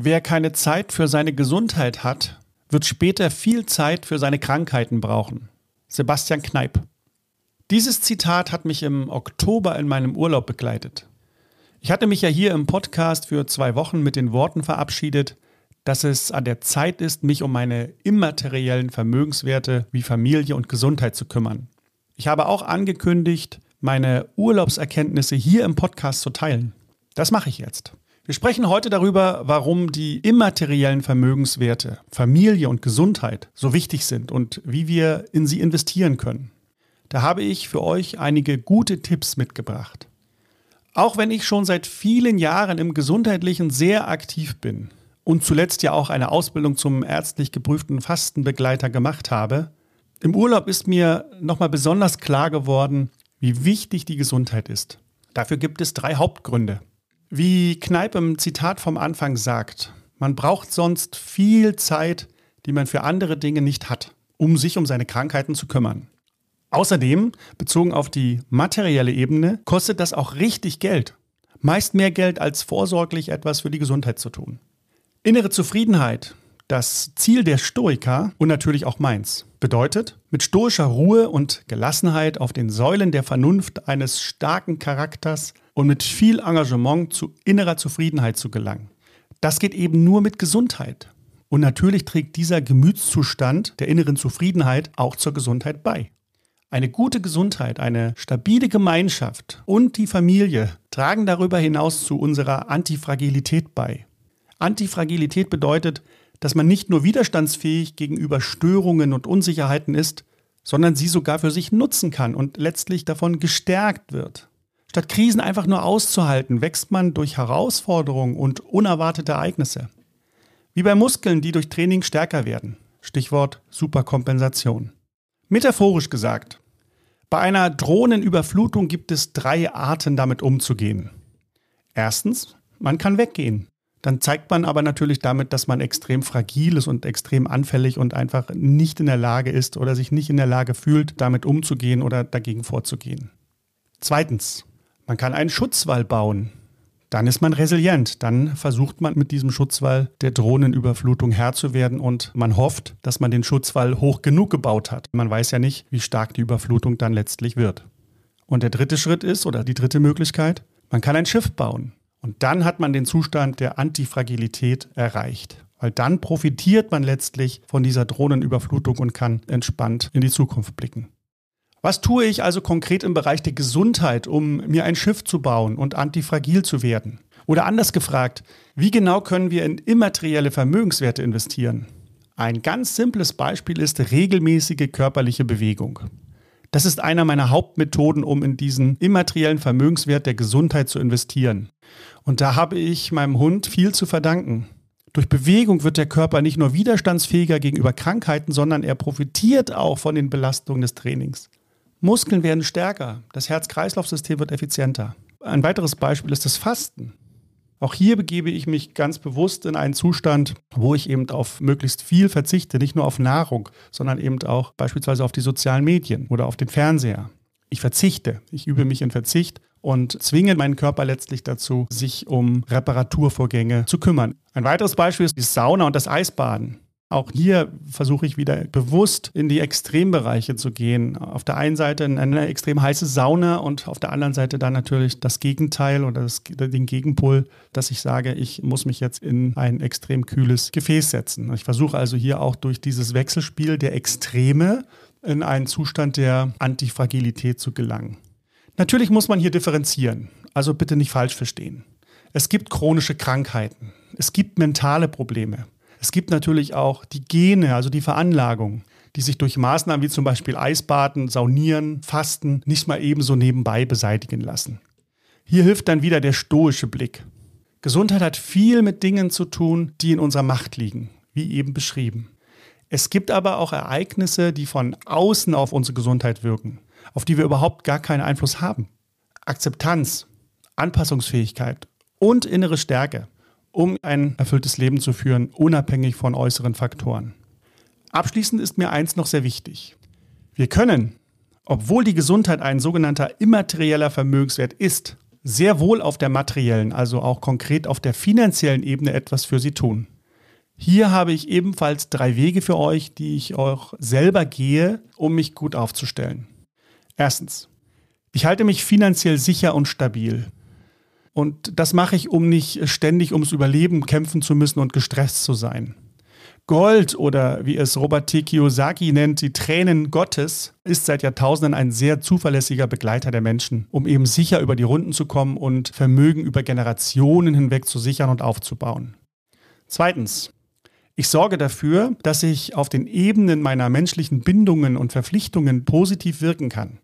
Wer keine Zeit für seine Gesundheit hat, wird später viel Zeit für seine Krankheiten brauchen. Sebastian Kneip. Dieses Zitat hat mich im Oktober in meinem Urlaub begleitet. Ich hatte mich ja hier im Podcast für zwei Wochen mit den Worten verabschiedet, dass es an der Zeit ist, mich um meine immateriellen Vermögenswerte wie Familie und Gesundheit zu kümmern. Ich habe auch angekündigt, meine Urlaubserkenntnisse hier im Podcast zu teilen. Das mache ich jetzt. Wir sprechen heute darüber, warum die immateriellen Vermögenswerte, Familie und Gesundheit so wichtig sind und wie wir in sie investieren können. Da habe ich für euch einige gute Tipps mitgebracht. Auch wenn ich schon seit vielen Jahren im Gesundheitlichen sehr aktiv bin und zuletzt ja auch eine Ausbildung zum ärztlich geprüften Fastenbegleiter gemacht habe, im Urlaub ist mir nochmal besonders klar geworden, wie wichtig die Gesundheit ist. Dafür gibt es drei Hauptgründe. Wie Kneip im Zitat vom Anfang sagt, man braucht sonst viel Zeit, die man für andere Dinge nicht hat, um sich um seine Krankheiten zu kümmern. Außerdem, bezogen auf die materielle Ebene, kostet das auch richtig Geld. Meist mehr Geld als vorsorglich etwas für die Gesundheit zu tun. Innere Zufriedenheit, das Ziel der Stoiker und natürlich auch meins, bedeutet, mit stoischer Ruhe und Gelassenheit auf den Säulen der Vernunft eines starken Charakters und mit viel Engagement zu innerer Zufriedenheit zu gelangen. Das geht eben nur mit Gesundheit. Und natürlich trägt dieser Gemütszustand der inneren Zufriedenheit auch zur Gesundheit bei. Eine gute Gesundheit, eine stabile Gemeinschaft und die Familie tragen darüber hinaus zu unserer Antifragilität bei. Antifragilität bedeutet, dass man nicht nur widerstandsfähig gegenüber Störungen und Unsicherheiten ist, sondern sie sogar für sich nutzen kann und letztlich davon gestärkt wird. Statt Krisen einfach nur auszuhalten, wächst man durch Herausforderungen und unerwartete Ereignisse. Wie bei Muskeln, die durch Training stärker werden. Stichwort Superkompensation. Metaphorisch gesagt, bei einer Drohnenüberflutung gibt es drei Arten, damit umzugehen. Erstens, man kann weggehen. Dann zeigt man aber natürlich damit, dass man extrem fragil ist und extrem anfällig und einfach nicht in der Lage ist oder sich nicht in der Lage fühlt, damit umzugehen oder dagegen vorzugehen. Zweitens, man kann einen Schutzwall bauen. Dann ist man resilient. Dann versucht man mit diesem Schutzwall der Drohnenüberflutung Herr zu werden und man hofft, dass man den Schutzwall hoch genug gebaut hat. Man weiß ja nicht, wie stark die Überflutung dann letztlich wird. Und der dritte Schritt ist, oder die dritte Möglichkeit, man kann ein Schiff bauen. Und dann hat man den Zustand der Antifragilität erreicht. Weil dann profitiert man letztlich von dieser Drohnenüberflutung und kann entspannt in die Zukunft blicken. Was tue ich also konkret im Bereich der Gesundheit, um mir ein Schiff zu bauen und antifragil zu werden? Oder anders gefragt, wie genau können wir in immaterielle Vermögenswerte investieren? Ein ganz simples Beispiel ist regelmäßige körperliche Bewegung. Das ist einer meiner Hauptmethoden, um in diesen immateriellen Vermögenswert der Gesundheit zu investieren. Und da habe ich meinem Hund viel zu verdanken. Durch Bewegung wird der Körper nicht nur widerstandsfähiger gegenüber Krankheiten, sondern er profitiert auch von den Belastungen des Trainings. Muskeln werden stärker, das Herz-Kreislauf-System wird effizienter. Ein weiteres Beispiel ist das Fasten. Auch hier begebe ich mich ganz bewusst in einen Zustand, wo ich eben auf möglichst viel verzichte, nicht nur auf Nahrung, sondern eben auch beispielsweise auf die sozialen Medien oder auf den Fernseher. Ich verzichte, ich übe mich in Verzicht und zwinge meinen Körper letztlich dazu, sich um Reparaturvorgänge zu kümmern. Ein weiteres Beispiel ist die Sauna und das Eisbaden. Auch hier versuche ich wieder bewusst in die Extrembereiche zu gehen. Auf der einen Seite eine extrem heiße Sauna und auf der anderen Seite dann natürlich das Gegenteil oder das, den Gegenpol, dass ich sage, ich muss mich jetzt in ein extrem kühles Gefäß setzen. Ich versuche also hier auch durch dieses Wechselspiel der Extreme in einen Zustand der Antifragilität zu gelangen. Natürlich muss man hier differenzieren, also bitte nicht falsch verstehen. Es gibt chronische Krankheiten, es gibt mentale Probleme. Es gibt natürlich auch die Gene, also die Veranlagung, die sich durch Maßnahmen wie zum Beispiel Eisbaden, Saunieren, Fasten nicht mal ebenso nebenbei beseitigen lassen. Hier hilft dann wieder der stoische Blick. Gesundheit hat viel mit Dingen zu tun, die in unserer Macht liegen, wie eben beschrieben. Es gibt aber auch Ereignisse, die von außen auf unsere Gesundheit wirken, auf die wir überhaupt gar keinen Einfluss haben. Akzeptanz, Anpassungsfähigkeit und innere Stärke um ein erfülltes Leben zu führen, unabhängig von äußeren Faktoren. Abschließend ist mir eins noch sehr wichtig. Wir können, obwohl die Gesundheit ein sogenannter immaterieller Vermögenswert ist, sehr wohl auf der materiellen, also auch konkret auf der finanziellen Ebene etwas für sie tun. Hier habe ich ebenfalls drei Wege für euch, die ich auch selber gehe, um mich gut aufzustellen. Erstens, ich halte mich finanziell sicher und stabil. Und das mache ich, um nicht ständig ums Überleben kämpfen zu müssen und gestresst zu sein. Gold oder wie es Robert T. Kiyosaki nennt, die Tränen Gottes, ist seit Jahrtausenden ein sehr zuverlässiger Begleiter der Menschen, um eben sicher über die Runden zu kommen und Vermögen über Generationen hinweg zu sichern und aufzubauen. Zweitens, ich sorge dafür, dass ich auf den Ebenen meiner menschlichen Bindungen und Verpflichtungen positiv wirken kann.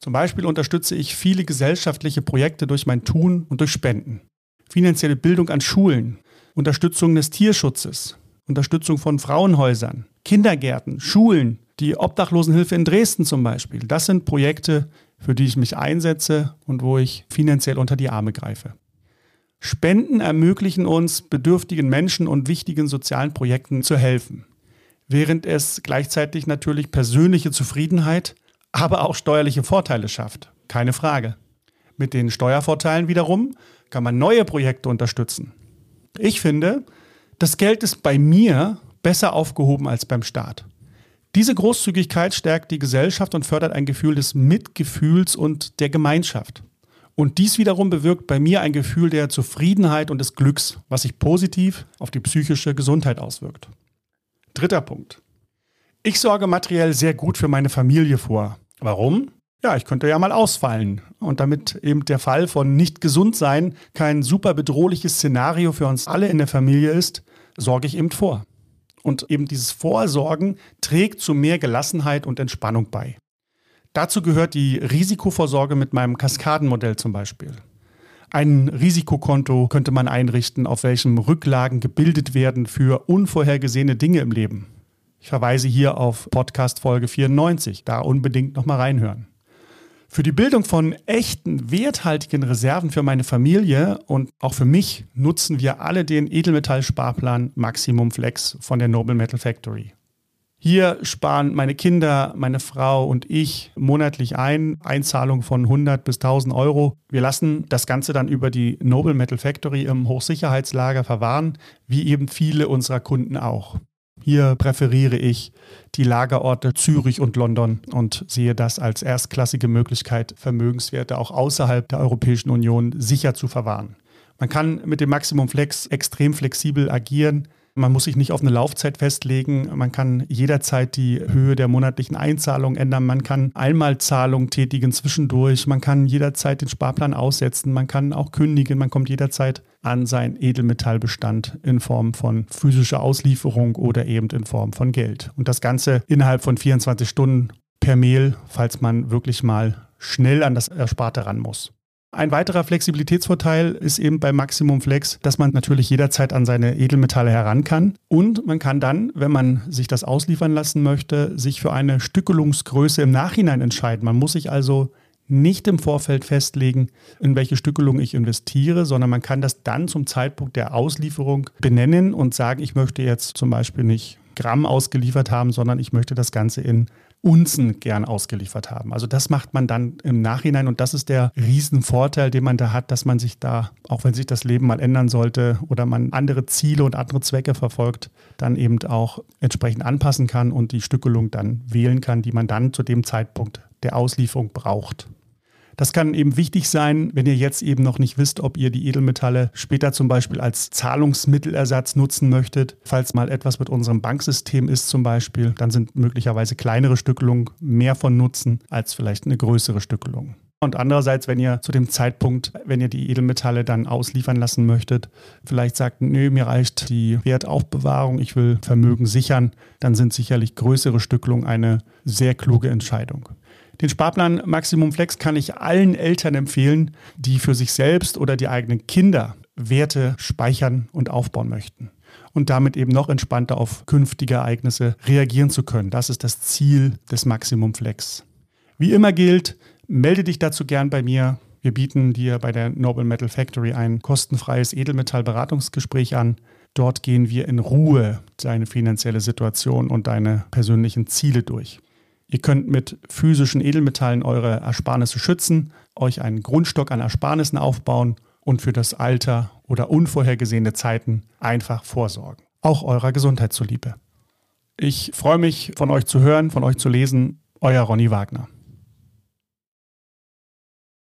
Zum Beispiel unterstütze ich viele gesellschaftliche Projekte durch mein Tun und durch Spenden. Finanzielle Bildung an Schulen, Unterstützung des Tierschutzes, Unterstützung von Frauenhäusern, Kindergärten, Schulen, die Obdachlosenhilfe in Dresden zum Beispiel. Das sind Projekte, für die ich mich einsetze und wo ich finanziell unter die Arme greife. Spenden ermöglichen uns, bedürftigen Menschen und wichtigen sozialen Projekten zu helfen, während es gleichzeitig natürlich persönliche Zufriedenheit, aber auch steuerliche Vorteile schafft. Keine Frage. Mit den Steuervorteilen wiederum kann man neue Projekte unterstützen. Ich finde, das Geld ist bei mir besser aufgehoben als beim Staat. Diese Großzügigkeit stärkt die Gesellschaft und fördert ein Gefühl des Mitgefühls und der Gemeinschaft. Und dies wiederum bewirkt bei mir ein Gefühl der Zufriedenheit und des Glücks, was sich positiv auf die psychische Gesundheit auswirkt. Dritter Punkt. Ich sorge materiell sehr gut für meine Familie vor. Warum? Ja, ich könnte ja mal ausfallen. Und damit eben der Fall von nicht gesund sein kein super bedrohliches Szenario für uns alle in der Familie ist, sorge ich eben vor. Und eben dieses Vorsorgen trägt zu mehr Gelassenheit und Entspannung bei. Dazu gehört die Risikovorsorge mit meinem Kaskadenmodell zum Beispiel. Ein Risikokonto könnte man einrichten, auf welchem Rücklagen gebildet werden für unvorhergesehene Dinge im Leben. Ich verweise hier auf Podcast Folge 94, da unbedingt nochmal reinhören. Für die Bildung von echten, werthaltigen Reserven für meine Familie und auch für mich nutzen wir alle den Edelmetall-Sparplan Maximum Flex von der Noble Metal Factory. Hier sparen meine Kinder, meine Frau und ich monatlich ein, Einzahlung von 100 bis 1000 Euro. Wir lassen das Ganze dann über die Noble Metal Factory im Hochsicherheitslager verwahren, wie eben viele unserer Kunden auch. Hier präferiere ich die Lagerorte Zürich und London und sehe das als erstklassige Möglichkeit, Vermögenswerte auch außerhalb der Europäischen Union sicher zu verwahren. Man kann mit dem Maximum Flex extrem flexibel agieren. Man muss sich nicht auf eine Laufzeit festlegen. Man kann jederzeit die Höhe der monatlichen Einzahlung ändern. Man kann Einmalzahlungen tätigen zwischendurch. Man kann jederzeit den Sparplan aussetzen. Man kann auch kündigen. Man kommt jederzeit an seinen Edelmetallbestand in Form von physischer Auslieferung oder eben in Form von Geld. Und das Ganze innerhalb von 24 Stunden per Mail, falls man wirklich mal schnell an das Ersparte ran muss. Ein weiterer Flexibilitätsvorteil ist eben bei Maximum Flex, dass man natürlich jederzeit an seine Edelmetalle heran kann. Und man kann dann, wenn man sich das ausliefern lassen möchte, sich für eine Stückelungsgröße im Nachhinein entscheiden. Man muss sich also nicht im Vorfeld festlegen, in welche Stückelung ich investiere, sondern man kann das dann zum Zeitpunkt der Auslieferung benennen und sagen, ich möchte jetzt zum Beispiel nicht Gramm ausgeliefert haben, sondern ich möchte das Ganze in Unzen gern ausgeliefert haben. Also das macht man dann im Nachhinein und das ist der Riesenvorteil, den man da hat, dass man sich da, auch wenn sich das Leben mal ändern sollte oder man andere Ziele und andere Zwecke verfolgt, dann eben auch entsprechend anpassen kann und die Stückelung dann wählen kann, die man dann zu dem Zeitpunkt der Auslieferung braucht. Das kann eben wichtig sein, wenn ihr jetzt eben noch nicht wisst, ob ihr die Edelmetalle später zum Beispiel als Zahlungsmittelersatz nutzen möchtet. Falls mal etwas mit unserem Banksystem ist zum Beispiel, dann sind möglicherweise kleinere Stückelungen mehr von Nutzen als vielleicht eine größere Stückelung. Und andererseits, wenn ihr zu dem Zeitpunkt, wenn ihr die Edelmetalle dann ausliefern lassen möchtet, vielleicht sagt, nö, mir reicht die Wertaufbewahrung, ich will Vermögen sichern, dann sind sicherlich größere Stückelungen eine sehr kluge Entscheidung. Den Sparplan Maximum Flex kann ich allen Eltern empfehlen, die für sich selbst oder die eigenen Kinder Werte speichern und aufbauen möchten. Und damit eben noch entspannter auf künftige Ereignisse reagieren zu können. Das ist das Ziel des Maximum Flex. Wie immer gilt, melde dich dazu gern bei mir. Wir bieten dir bei der Noble Metal Factory ein kostenfreies Edelmetallberatungsgespräch an. Dort gehen wir in Ruhe deine finanzielle Situation und deine persönlichen Ziele durch. Ihr könnt mit physischen Edelmetallen eure Ersparnisse schützen, euch einen Grundstock an Ersparnissen aufbauen und für das Alter oder unvorhergesehene Zeiten einfach vorsorgen. Auch eurer Gesundheit zuliebe. Ich freue mich, von euch zu hören, von euch zu lesen. Euer Ronny Wagner.